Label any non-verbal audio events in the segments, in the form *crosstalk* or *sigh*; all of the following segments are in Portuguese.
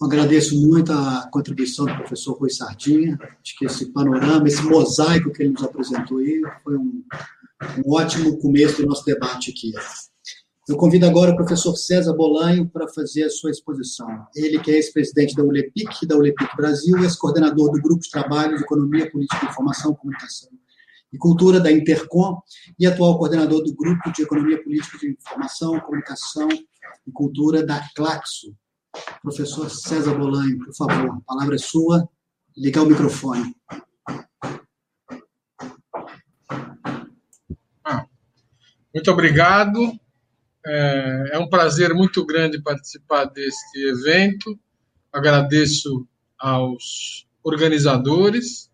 Agradeço muito a contribuição do professor Rui Sardinha. Acho que esse panorama, esse mosaico que ele nos apresentou aí, foi um, um ótimo começo do nosso debate aqui. Eu convido agora o professor César Bolanho para fazer a sua exposição. Ele que é ex-presidente da ULEPIC, da ULEPIC Brasil, ex-coordenador do Grupo de Trabalho de Economia, Política, Informação, Comunicação e Cultura da Intercom e atual coordenador do Grupo de Economia Política de Informação, Comunicação e Cultura da Claxo. Professor César Bolanho, por favor, a palavra é sua. Ligar o microfone. Ah, muito obrigado. É, é um prazer muito grande participar deste evento. Agradeço aos organizadores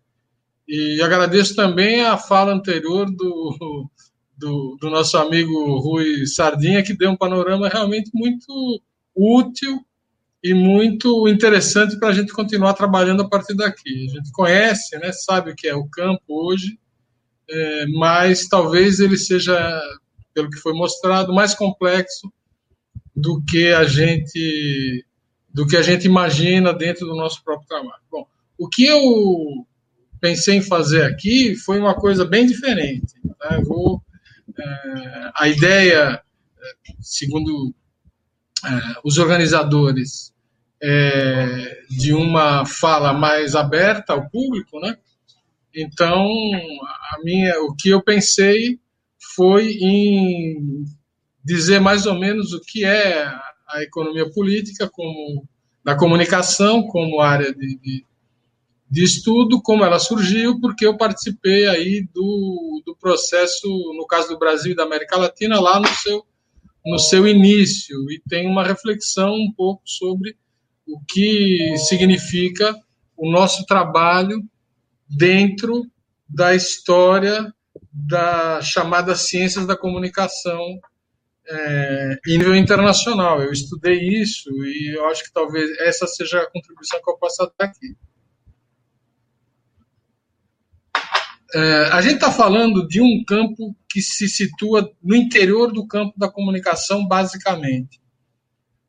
e agradeço também a fala anterior do, do, do nosso amigo Rui Sardinha, que deu um panorama realmente muito útil e muito interessante para a gente continuar trabalhando a partir daqui. A gente conhece, né, sabe o que é o campo hoje, é, mas talvez ele seja pelo que foi mostrado, mais complexo do que a gente do que a gente imagina dentro do nosso próprio trabalho. Bom, o que eu pensei em fazer aqui foi uma coisa bem diferente. Tá? vou, é, a ideia, segundo é, os organizadores, é, de uma fala mais aberta ao público, né? Então, a minha, o que eu pensei foi em dizer mais ou menos o que é a economia política como da comunicação como área de, de, de, estudo, como ela surgiu, porque eu participei aí do, do processo, no caso do Brasil e da América Latina, lá no seu, no seu início, e tem uma reflexão um pouco sobre o que significa o nosso trabalho dentro da história da chamada ciências da comunicação é, em nível internacional. Eu estudei isso e eu acho que talvez essa seja a contribuição que eu possa dar aqui. É, a gente está falando de um campo que se situa no interior do campo da comunicação, basicamente.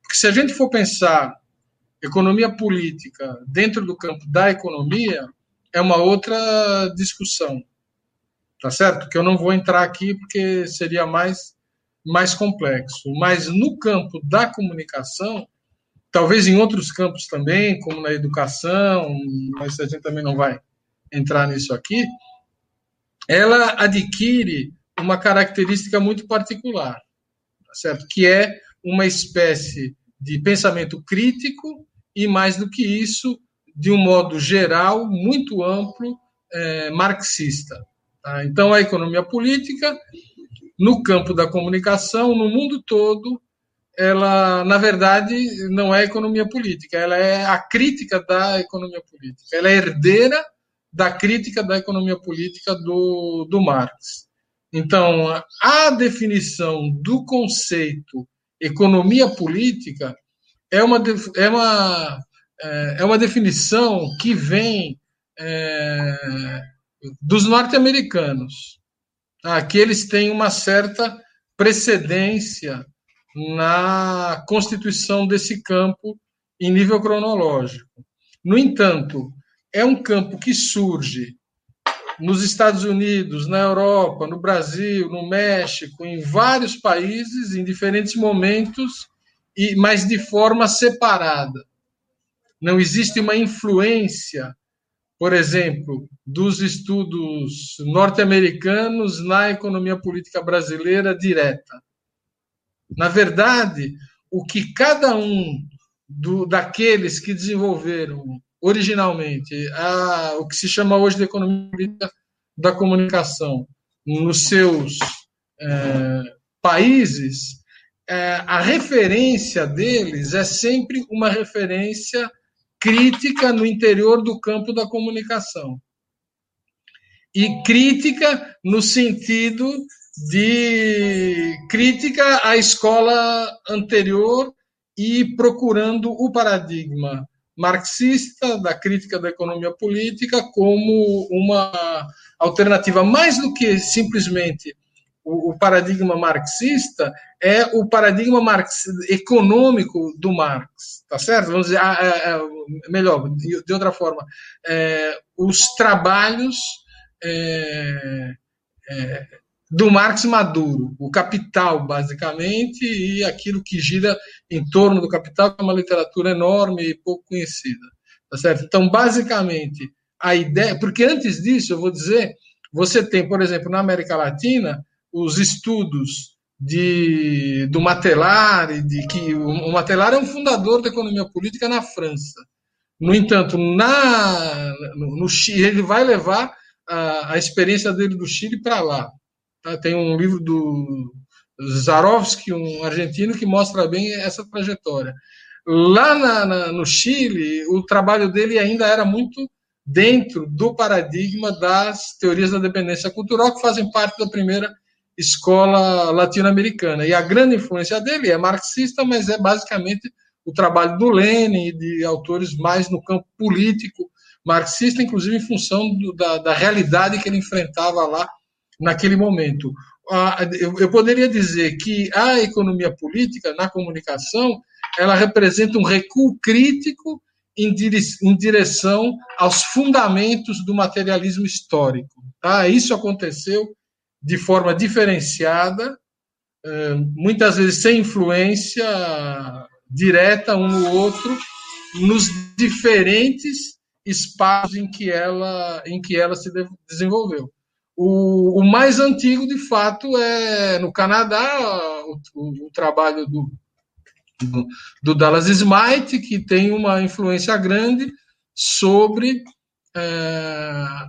Porque se a gente for pensar economia política dentro do campo da economia, é uma outra discussão tá certo? Que eu não vou entrar aqui porque seria mais, mais complexo. Mas no campo da comunicação, talvez em outros campos também, como na educação, mas a gente também não vai entrar nisso aqui, ela adquire uma característica muito particular, tá certo? Que é uma espécie de pensamento crítico e, mais do que isso, de um modo geral, muito amplo, é, marxista. Tá? Então, a economia política, no campo da comunicação, no mundo todo, ela, na verdade, não é economia política, ela é a crítica da economia política, ela é herdeira da crítica da economia política do, do Marx. Então, a definição do conceito economia política é uma, é uma, é, é uma definição que vem é, dos norte-americanos. Aqui eles têm uma certa precedência na constituição desse campo em nível cronológico. No entanto, é um campo que surge nos Estados Unidos, na Europa, no Brasil, no México, em vários países, em diferentes momentos, e mas de forma separada. Não existe uma influência por exemplo, dos estudos norte-americanos na economia política brasileira direta. Na verdade, o que cada um do, daqueles que desenvolveram originalmente a, o que se chama hoje de economia da comunicação nos seus é, países, é, a referência deles é sempre uma referência crítica no interior do campo da comunicação. E crítica no sentido de crítica à escola anterior e procurando o paradigma marxista da crítica da economia política como uma alternativa mais do que simplesmente o, paradigma marxista é o paradigma marx, econômico do Marx, tá certo? Vamos dizer, melhor, de, de, outra forma, é, os trabalhos é, é, do Marx maduro, o capital, basicamente, e aquilo que gira em torno do capital, que é uma literatura enorme e pouco conhecida. Tá certo? Então, basicamente, a ideia. Porque antes disso, eu vou dizer, você tem, por exemplo, na América Latina, os estudos de, do Matelar, de que o, Matelar é um fundador da economia política na França. No entanto, na, no, no Chile, ele vai levar a, a experiência dele do Chile para lá. Tá? Tem um livro do Zarovski, um argentino, que mostra bem essa trajetória. Lá na, na, no Chile, o trabalho dele ainda era muito dentro do paradigma das teorias da dependência cultural, que fazem parte da primeira escola latino-americana. E a grande influência dele é marxista, mas é basicamente o trabalho do Lenin e de autores mais no campo político marxista, inclusive em função do, da, da realidade que ele enfrentava lá naquele momento. Eu poderia dizer que a economia política na comunicação ela representa um recuo crítico em direção aos fundamentos do materialismo histórico. Tá? Isso aconteceu de forma diferenciada, eh, muitas vezes sem influência direta um no outro, nos diferentes espaços em que ela, em que ela se desenvolveu. O, o mais antigo, de fato, é no Canadá, o, o, o trabalho do, do, do, Dallas Smite, que tem uma influência grande sobre é,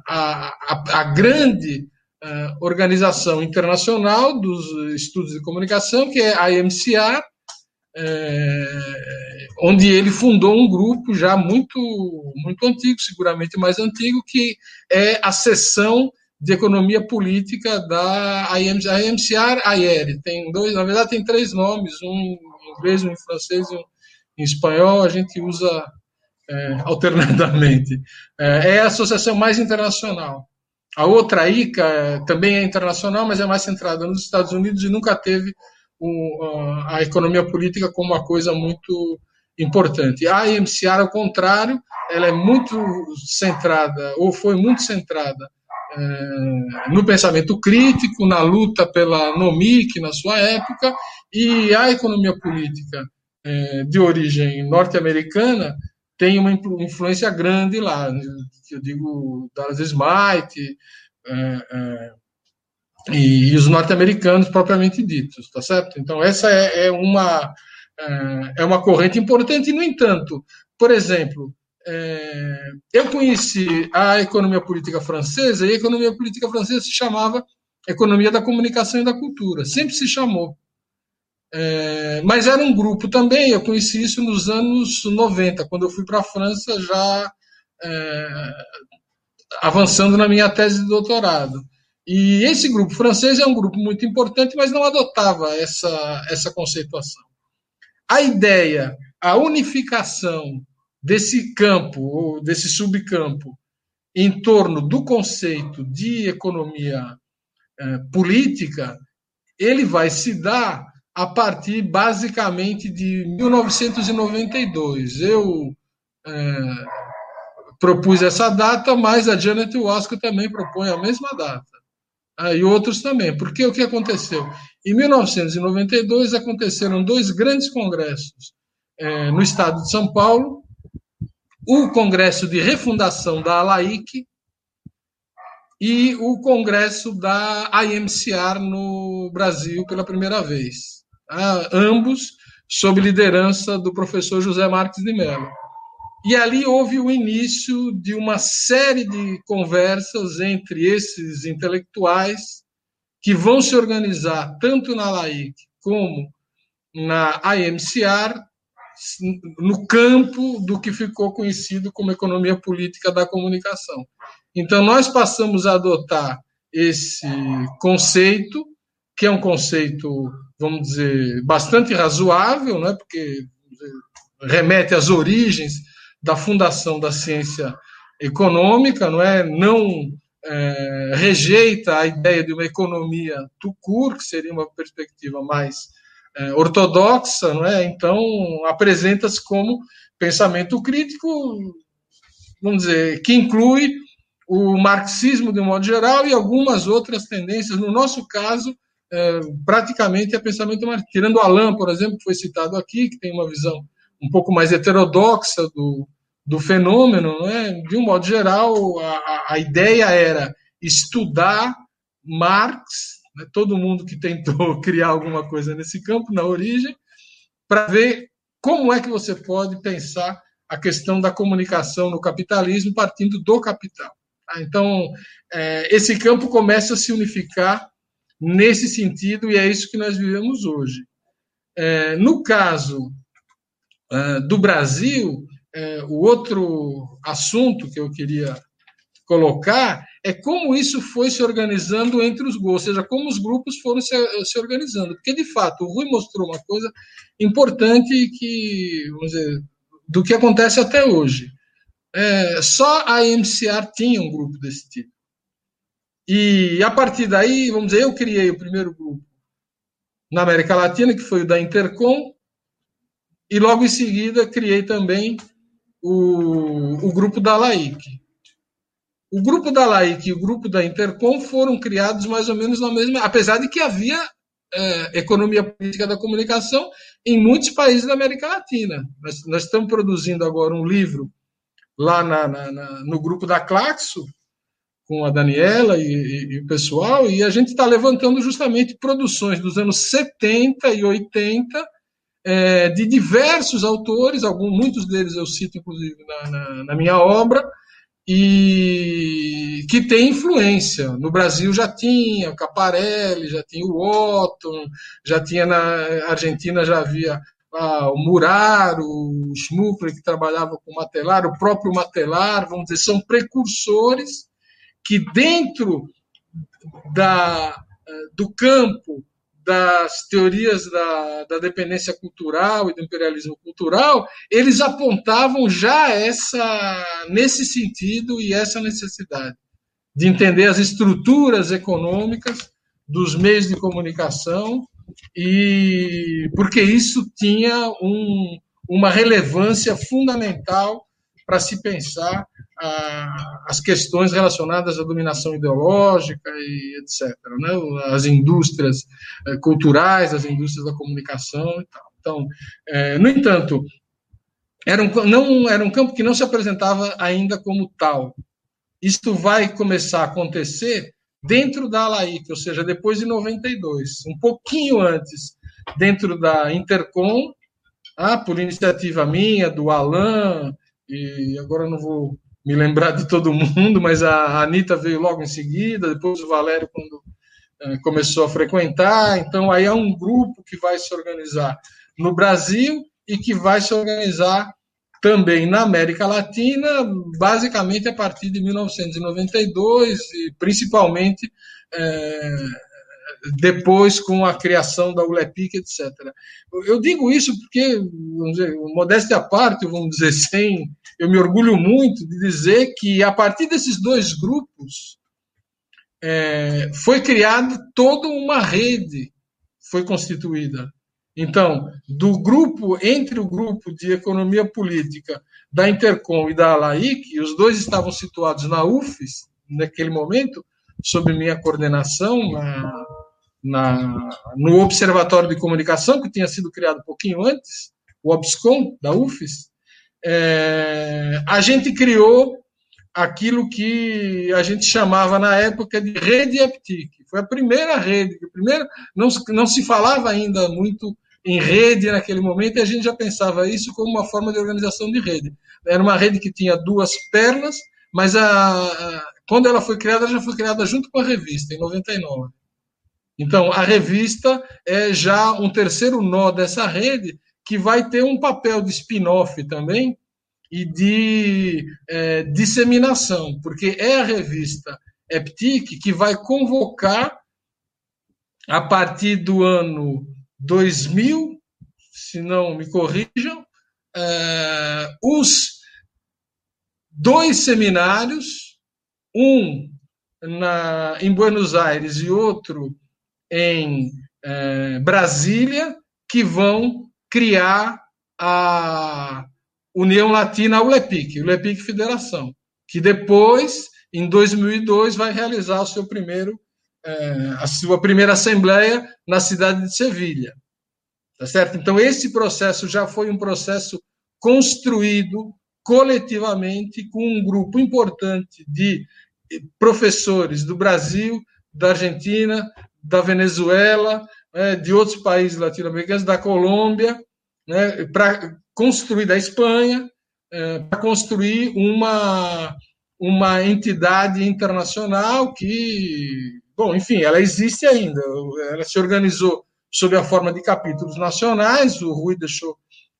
a, a, a, grande é, organização internacional dos estudos de comunicação, que é a IMCA, é, onde ele fundou um grupo já muito, muito antigo, seguramente mais antigo, que é a seção de economia política da IMCA AIER. Tem dois, na verdade, tem três nomes, um em inglês, um em francês e um em espanhol, a gente usa é, *laughs* alternadamente. É, é, a associação mais internacional. A outra, a ICA, é, também é internacional, mas é mais centrada nos Estados Unidos e nunca teve um, a economia política como uma coisa muito importante. A IMCA, ao contrário, ela é muito centrada, ou foi muito centrada é, no pensamento crítico, na luta pela NOMIC na sua época, e a economia política é, de origem norte-americana tem uma influência grande lá, né, eu digo Dallas Smite é, e, os norte-americanos propriamente ditos, tá certo? Então essa é, uma é uma corrente importante. No entanto, por exemplo, é, eu conheci a economia política francesa e a economia política francesa se chamava economia da comunicação e da cultura, sempre se chamou. É, mas era um grupo também, eu conheci isso nos anos 90, quando eu fui para a França já é, avançando na minha tese de doutorado. E esse grupo francês é um grupo muito importante, mas não adotava essa, essa conceituação. A ideia, a unificação desse campo, ou desse subcampo, em torno do conceito de economia eh, política, ele vai se dar a partir, basicamente, de 1992. Eu eh, propus essa data, mas a Janet Wasco também propõe a mesma data. Ah, e outros também. Porque o que aconteceu? Em 1992 aconteceram dois grandes congressos eh, no estado de São Paulo, o Congresso de Refundação da ALAIC e o Congresso da IMCR no Brasil pela primeira vez. Ah, ambos sob liderança do professor José Marques de Mello. E ali houve o início de uma série de conversas entre esses intelectuais que vão se organizar tanto na LAIC como na IMCR no campo do que ficou conhecido como economia política da comunicação. Então, nós passamos a adotar esse conceito, que é um conceito, vamos dizer, bastante razoável, né, porque remete às origens da fundação da ciência econômica, não é? Não é, rejeita a ideia de uma economia tucur, que seria uma perspectiva mais é, ortodoxa, não é? então apresenta-se como pensamento crítico, vamos dizer, que inclui o marxismo de um modo geral e algumas outras tendências. No nosso caso, é, praticamente é pensamento marxista. Tirando Alain, por exemplo, que foi citado aqui, que tem uma visão um pouco mais heterodoxa do, do fenômeno, né? de um modo geral, a, a ideia era estudar Marx, né? todo mundo que tentou *laughs* criar alguma coisa nesse campo, na origem, para ver como é que você pode pensar a questão da comunicação no capitalismo partindo do capital. Tá? Então, é, esse campo começa a se unificar nesse sentido, e é isso que nós vivemos hoje. É, no caso é, do Brasil, é, o outro assunto que eu queria colocar é como isso foi se organizando entre os grupos, ou seja, como os grupos foram se, se, organizando. Porque, de fato, o Rui mostrou uma coisa importante que, vamos dizer, do que acontece até hoje. É, só a MCR tinha um grupo desse tipo. E a partir daí, vamos dizer, eu criei o primeiro grupo na América Latina, que foi o da Intercom, e logo em seguida criei também o, o grupo da LAIC. O grupo da LAIC e o grupo da Intercom foram criados mais ou menos na mesma, apesar de que havia é, economia política da comunicação em muitos países da América Latina. Nós, nós estamos produzindo agora um livro lá na, na, na, no grupo da Claxo, com a Daniela e, e, e o pessoal, e a gente está levantando justamente produções dos anos 70 e 80 é, de diversos autores, alguns, muitos deles eu cito inclusive na, minha obra, e que tem influência. No Brasil já tinha o Caparelli, já tinha o Otton, já tinha na Argentina, já havia ah, o Muraro, o Schmuckler, que trabalhava com o Matelar, o próprio Matelar, vamos dizer, são precursores que dentro da, do campo das teorias da, da dependência cultural e do imperialismo cultural, eles apontavam já essa nesse sentido e essa necessidade de entender as estruturas econômicas dos meios de comunicação e porque isso tinha um, uma relevância fundamental para se pensar a, as questões relacionadas à dominação ideológica e etc. Né? As indústrias eh, culturais, as indústrias da comunicação e tal. Então, é, no entanto, era um, não, era um campo que não se apresentava ainda como tal. Isto vai começar a acontecer dentro da ALAIC, ou seja, depois de 92, um pouquinho antes, dentro da Intercom, ah, por iniciativa minha, do Alain, e agora não vou me lembrar de todo mundo, mas a Anitta veio logo em seguida, depois o Valério, quando é, começou a frequentar. Então, aí é um grupo que vai se organizar no Brasil e que vai se organizar também na América Latina, basicamente a partir de 1992 e principalmente é, depois com a criação da ULEPIC, etc. Eu digo isso porque, vamos dizer, modéstia à parte, vamos dizer, *laughs* sem eu me orgulho muito de dizer que, a partir desses dois grupos, é, foi criada toda uma rede, foi constituída. Então, do grupo, entre o grupo de economia política da Intercom e da ALAIC, os dois estavam situados na UFES, naquele momento, sob minha coordenação, na, na, no Observatório de Comunicação, que tinha sido criado um pouquinho antes, o OBSCOM, da UFES, é, a gente criou aquilo que a gente chamava na época de rede EPTIC. Foi a primeira rede, a primeira, não, não se falava ainda muito em rede naquele momento, e a gente já pensava isso como uma forma de organização de rede. Era uma rede que tinha duas pernas, mas a, a, quando ela foi criada, já foi criada junto com a revista, em 99. Então, a revista é já um terceiro nó dessa rede, que vai ter um papel de spin-off também e de é, disseminação, porque é a revista EPTIC que vai convocar, a partir do ano 2000, se não me corrijam, é, os dois seminários, um na, em Buenos Aires e outro em é, Brasília, que vão criar a União Latina, ULEPIC, ULEPIC Federação, que depois, em 2002, vai realizar o seu primeiro, é, a sua primeira assembleia na cidade de Sevilha. Tá certo? Então, esse processo já foi um processo construído coletivamente com um grupo importante de professores do Brasil, da Argentina, da Venezuela, né, de outros países latino-americanos, da Colômbia, né, para construir da Espanha, é, para construir uma uma entidade internacional que, bom, enfim, ela existe ainda. Ela se organizou sob a forma de capítulos nacionais. O Rui deixou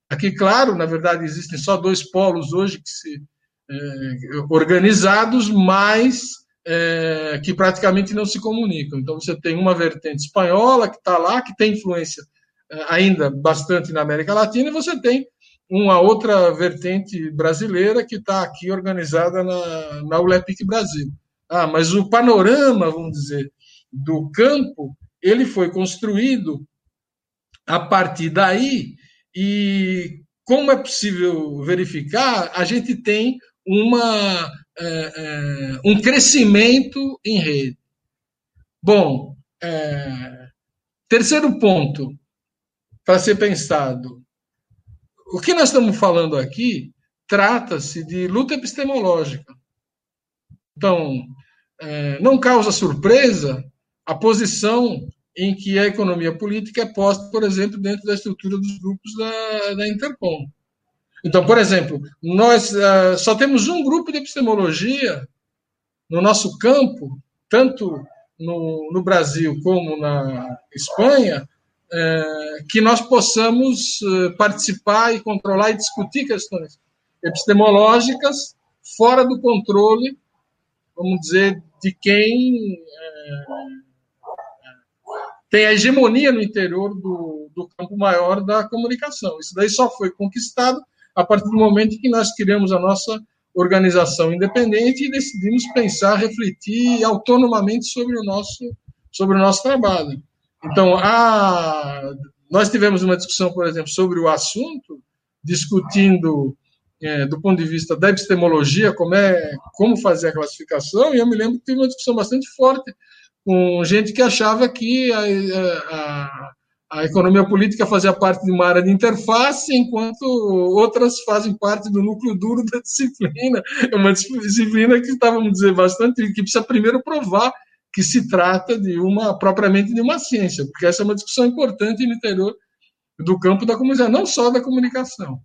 aqui claro, na verdade, existem só dois polos hoje que se é, organizados, mas é, que praticamente não se comunicam. Então, você tem uma vertente espanhola que está lá, que tem influência é, ainda bastante na América Latina, e você tem uma outra vertente brasileira que está aqui organizada na, na ULEPIC Brasil. Ah, mas o panorama, vamos dizer, do campo, ele foi construído a partir daí, e como é possível verificar, a gente tem uma, é, é, um crescimento em rede. Bom, é, terceiro ponto para ser pensado. O que nós estamos falando aqui trata-se de luta epistemológica. Então, é, não causa surpresa a posição em que a economia política é posta, por exemplo, dentro da estrutura dos grupos da, da. Então, por exemplo, nós uh, só temos um grupo de epistemologia no nosso campo, tanto no, no Brasil como na Espanha, uh, que nós possamos uh, participar e controlar e discutir questões epistemológicas fora do controle, vamos dizer, de quem tem a hegemonia no interior do, do campo maior da comunicação. Isso daí só foi conquistado a partir do momento que nós criamos a nossa organização independente e decidimos pensar, refletir autonomamente sobre o nosso, sobre o nosso trabalho. Então, a, nós tivemos uma discussão, por exemplo, sobre o assunto, discutindo é, do ponto de vista da epistemologia, como, é, como fazer a classificação, e eu me lembro que teve uma discussão bastante forte com gente que achava que a, a, a economia política fazia parte de uma área de interface, enquanto outras fazem parte do núcleo duro da *laughs* disciplina. É uma disciplina que está, vamos dizer, bastante, que precisa primeiro provar que se trata de uma, propriamente de uma ciência, porque essa é uma discussão importante no interior do campo da comunicação, não só da comunicação.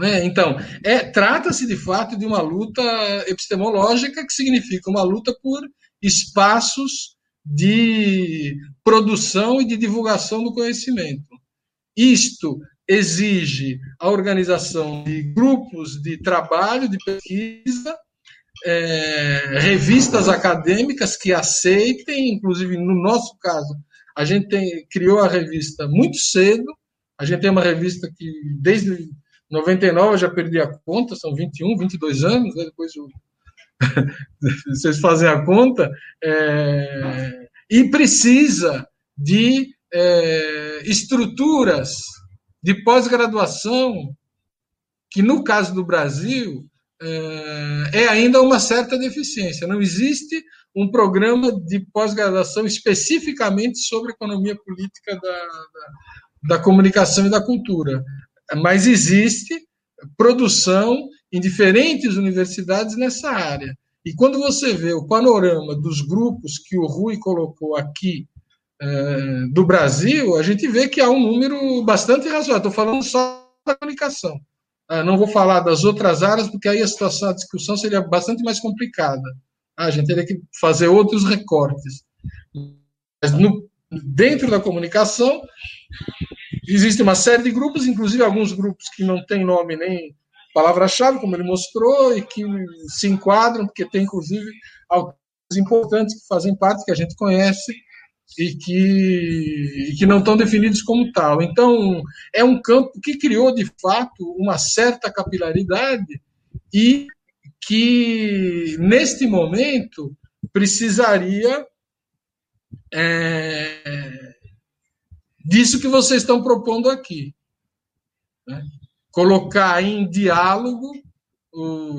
É, então, é, trata-se de fato de uma luta epistemológica, que significa uma luta por espaços de produção e de divulgação do conhecimento. Isto exige a organização de grupos de trabalho, de pesquisa, é, revistas acadêmicas que aceitem, inclusive no nosso caso, a gente tem, criou a revista muito cedo, a gente tem uma revista que desde 99 eu já perdi a conta, são 21, 22 anos, né, depois eu, *laughs* vocês fazem a conta, é, e precisa de é, estruturas de pós-graduação, que no caso do Brasil é, é ainda uma certa deficiência. Não existe um programa de pós-graduação especificamente sobre economia política da, da, da comunicação e da cultura, mas existe produção em diferentes universidades nessa área. E quando você vê o panorama dos grupos que o Rui colocou aqui é, do Brasil, a gente vê que há um número bastante razoável. Estou falando só da comunicação. Ah, não vou falar das outras áreas, porque aí a situação, a discussão seria bastante mais complicada. Ah, a gente teria que fazer outros recortes. Mas no, dentro da comunicação, existe uma série de grupos, inclusive alguns grupos que não têm nome nem palavra-chave, como ele mostrou, e que se enquadram, porque tem, inclusive, autores importantes que fazem parte, que a gente conhece, e que, e que não estão definidos como tal. Então, é um campo que criou, de fato, uma certa capilaridade e que, neste momento, precisaria é, disso que vocês estão propondo aqui. Né? Colocar em diálogo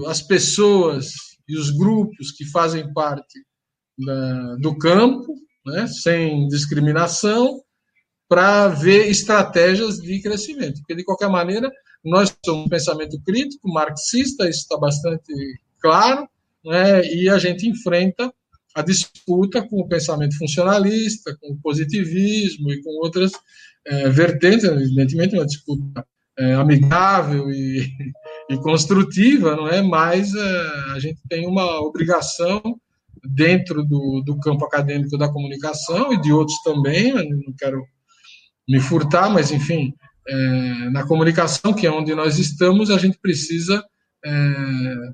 as pessoas e os grupos que fazem parte da, do campo, né? sem discriminação, para ver estratégias de crescimento. Porque, de qualquer maneira, nós somos um pensamento crítico, marxista, isso está bastante claro, né? e a gente enfrenta a disputa com o pensamento funcionalista, com o positivismo e com outras é, vertentes, evidentemente uma disputa é, amigável e, *laughs* e, construtiva, não é? Mas é, a gente tem uma obrigação dentro do, do campo acadêmico da comunicação e de outros também, não quero me furtar, mas enfim, é, na comunicação, que é onde nós estamos, a gente precisa é,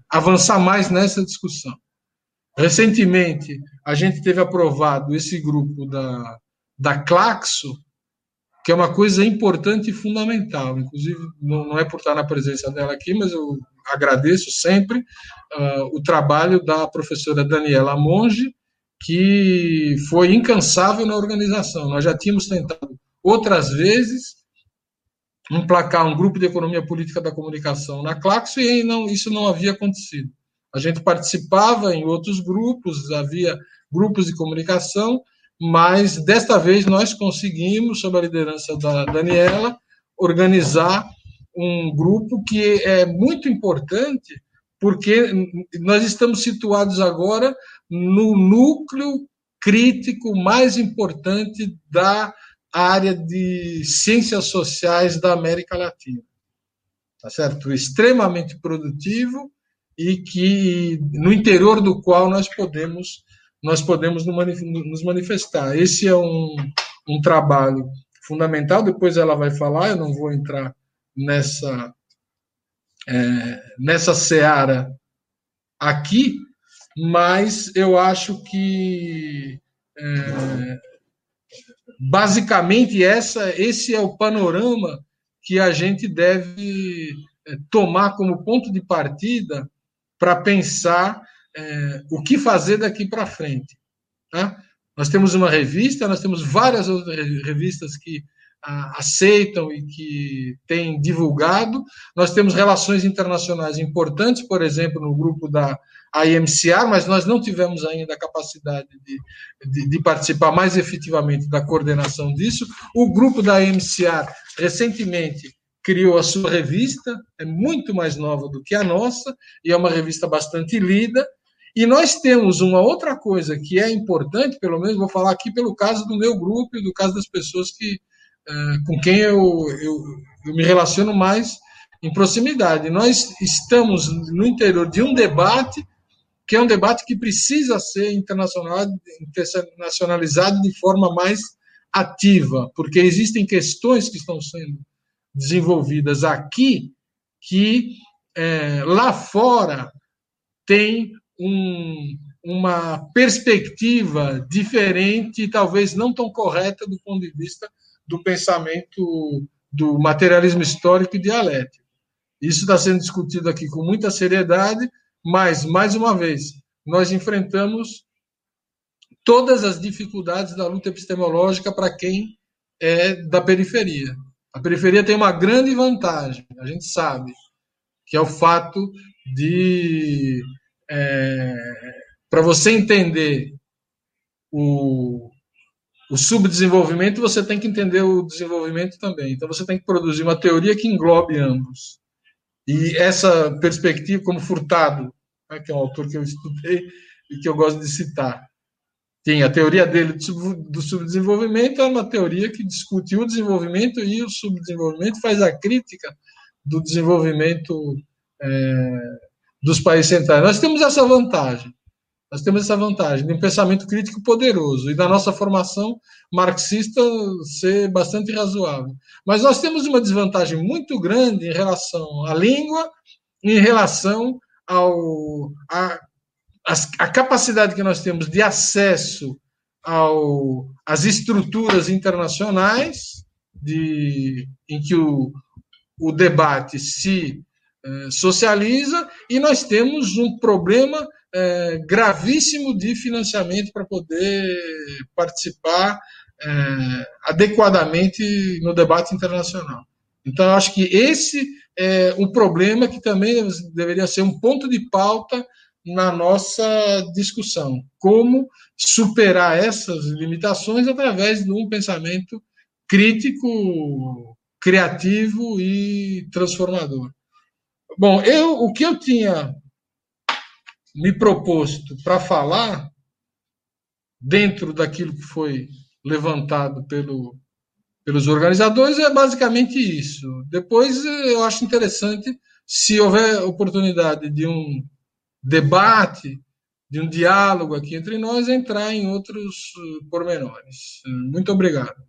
avançar mais nessa discussão. Recentemente, a gente teve aprovado esse grupo da, da Claxo, que é uma coisa importante e fundamental. Inclusive, não, é por estar na presença dela aqui, mas eu agradeço sempre uh, o trabalho da professora Daniela Monge, que foi incansável na organização. Nós já tínhamos tentado outras vezes emplacar um grupo de economia política da comunicação na Claxo e não, isso não havia acontecido. A gente participava em outros grupos, havia grupos de comunicação, mas desta vez nós conseguimos, sob a liderança da Daniela, organizar um grupo que é muito importante, porque nós estamos situados agora no núcleo crítico mais importante da área de ciências sociais da América Latina. Tá certo? Extremamente produtivo e que no interior do qual nós podemos nós podemos nos manifestar. Esse é um, um trabalho fundamental. Depois ela vai falar. Eu não vou entrar nessa é, nessa seara aqui, mas eu acho que é, basicamente essa esse é o panorama que a gente deve é, tomar como ponto de partida para pensar é, o que fazer daqui para frente. Tá? Nós temos uma revista, nós temos várias outras revistas que a, aceitam e que têm divulgado. Nós temos relações internacionais importantes, por exemplo, no grupo da IMCA, mas nós não tivemos ainda a capacidade de, de, de participar mais efetivamente da coordenação disso. O grupo da IMCA, recentemente, criou a sua revista, é muito mais nova do que a nossa, e é uma revista bastante lida. E nós temos uma outra coisa que é importante, pelo menos vou falar aqui pelo caso do meu grupo e do caso das pessoas que, é, com quem eu, eu, eu me relaciono mais em proximidade. Nós estamos no interior de um debate que é um debate que precisa ser internacionalizado de forma mais ativa, porque existem questões que estão sendo desenvolvidas aqui que é, lá fora tem um, uma perspectiva diferente e talvez não tão correta do ponto de vista do pensamento do materialismo histórico e dialético. Isso está sendo discutido aqui com muita seriedade, mas, mais uma vez, nós enfrentamos todas as dificuldades da luta epistemológica para quem é da periferia. A periferia tem uma grande vantagem, a gente sabe, que é o fato de, é, para você entender o, o subdesenvolvimento, você tem que entender o desenvolvimento também. Então, você tem que produzir uma teoria que englobe ambos. E essa perspectiva, como Furtado, né, que é um autor que eu estudei e que eu gosto de citar, tem a teoria dele do subdesenvolvimento, é uma teoria que discute o desenvolvimento e o subdesenvolvimento, faz a crítica do desenvolvimento é, dos países centrais. Nós temos essa vantagem, nós temos essa vantagem de um pensamento crítico poderoso e da nossa formação marxista ser bastante razoável. Mas nós temos uma desvantagem muito grande em relação à língua, em relação ao, a a capacidade que nós temos de acesso ao, às estruturas internacionais de, em que o, o debate se eh, socializa, e nós temos um problema é, gravíssimo de financiamento para poder participar é, adequadamente no debate internacional. Então, acho que esse é um problema que também deveria ser um ponto de pauta na nossa discussão. Como superar essas limitações através de um pensamento crítico, criativo e transformador. Bom, eu, o que eu tinha me proposto para falar, dentro daquilo que foi levantado pelo, pelos organizadores, é basicamente isso. Depois, eu acho interessante, se houver oportunidade de um debate, de um diálogo aqui entre nós, entrar em outros pormenores. Muito obrigado.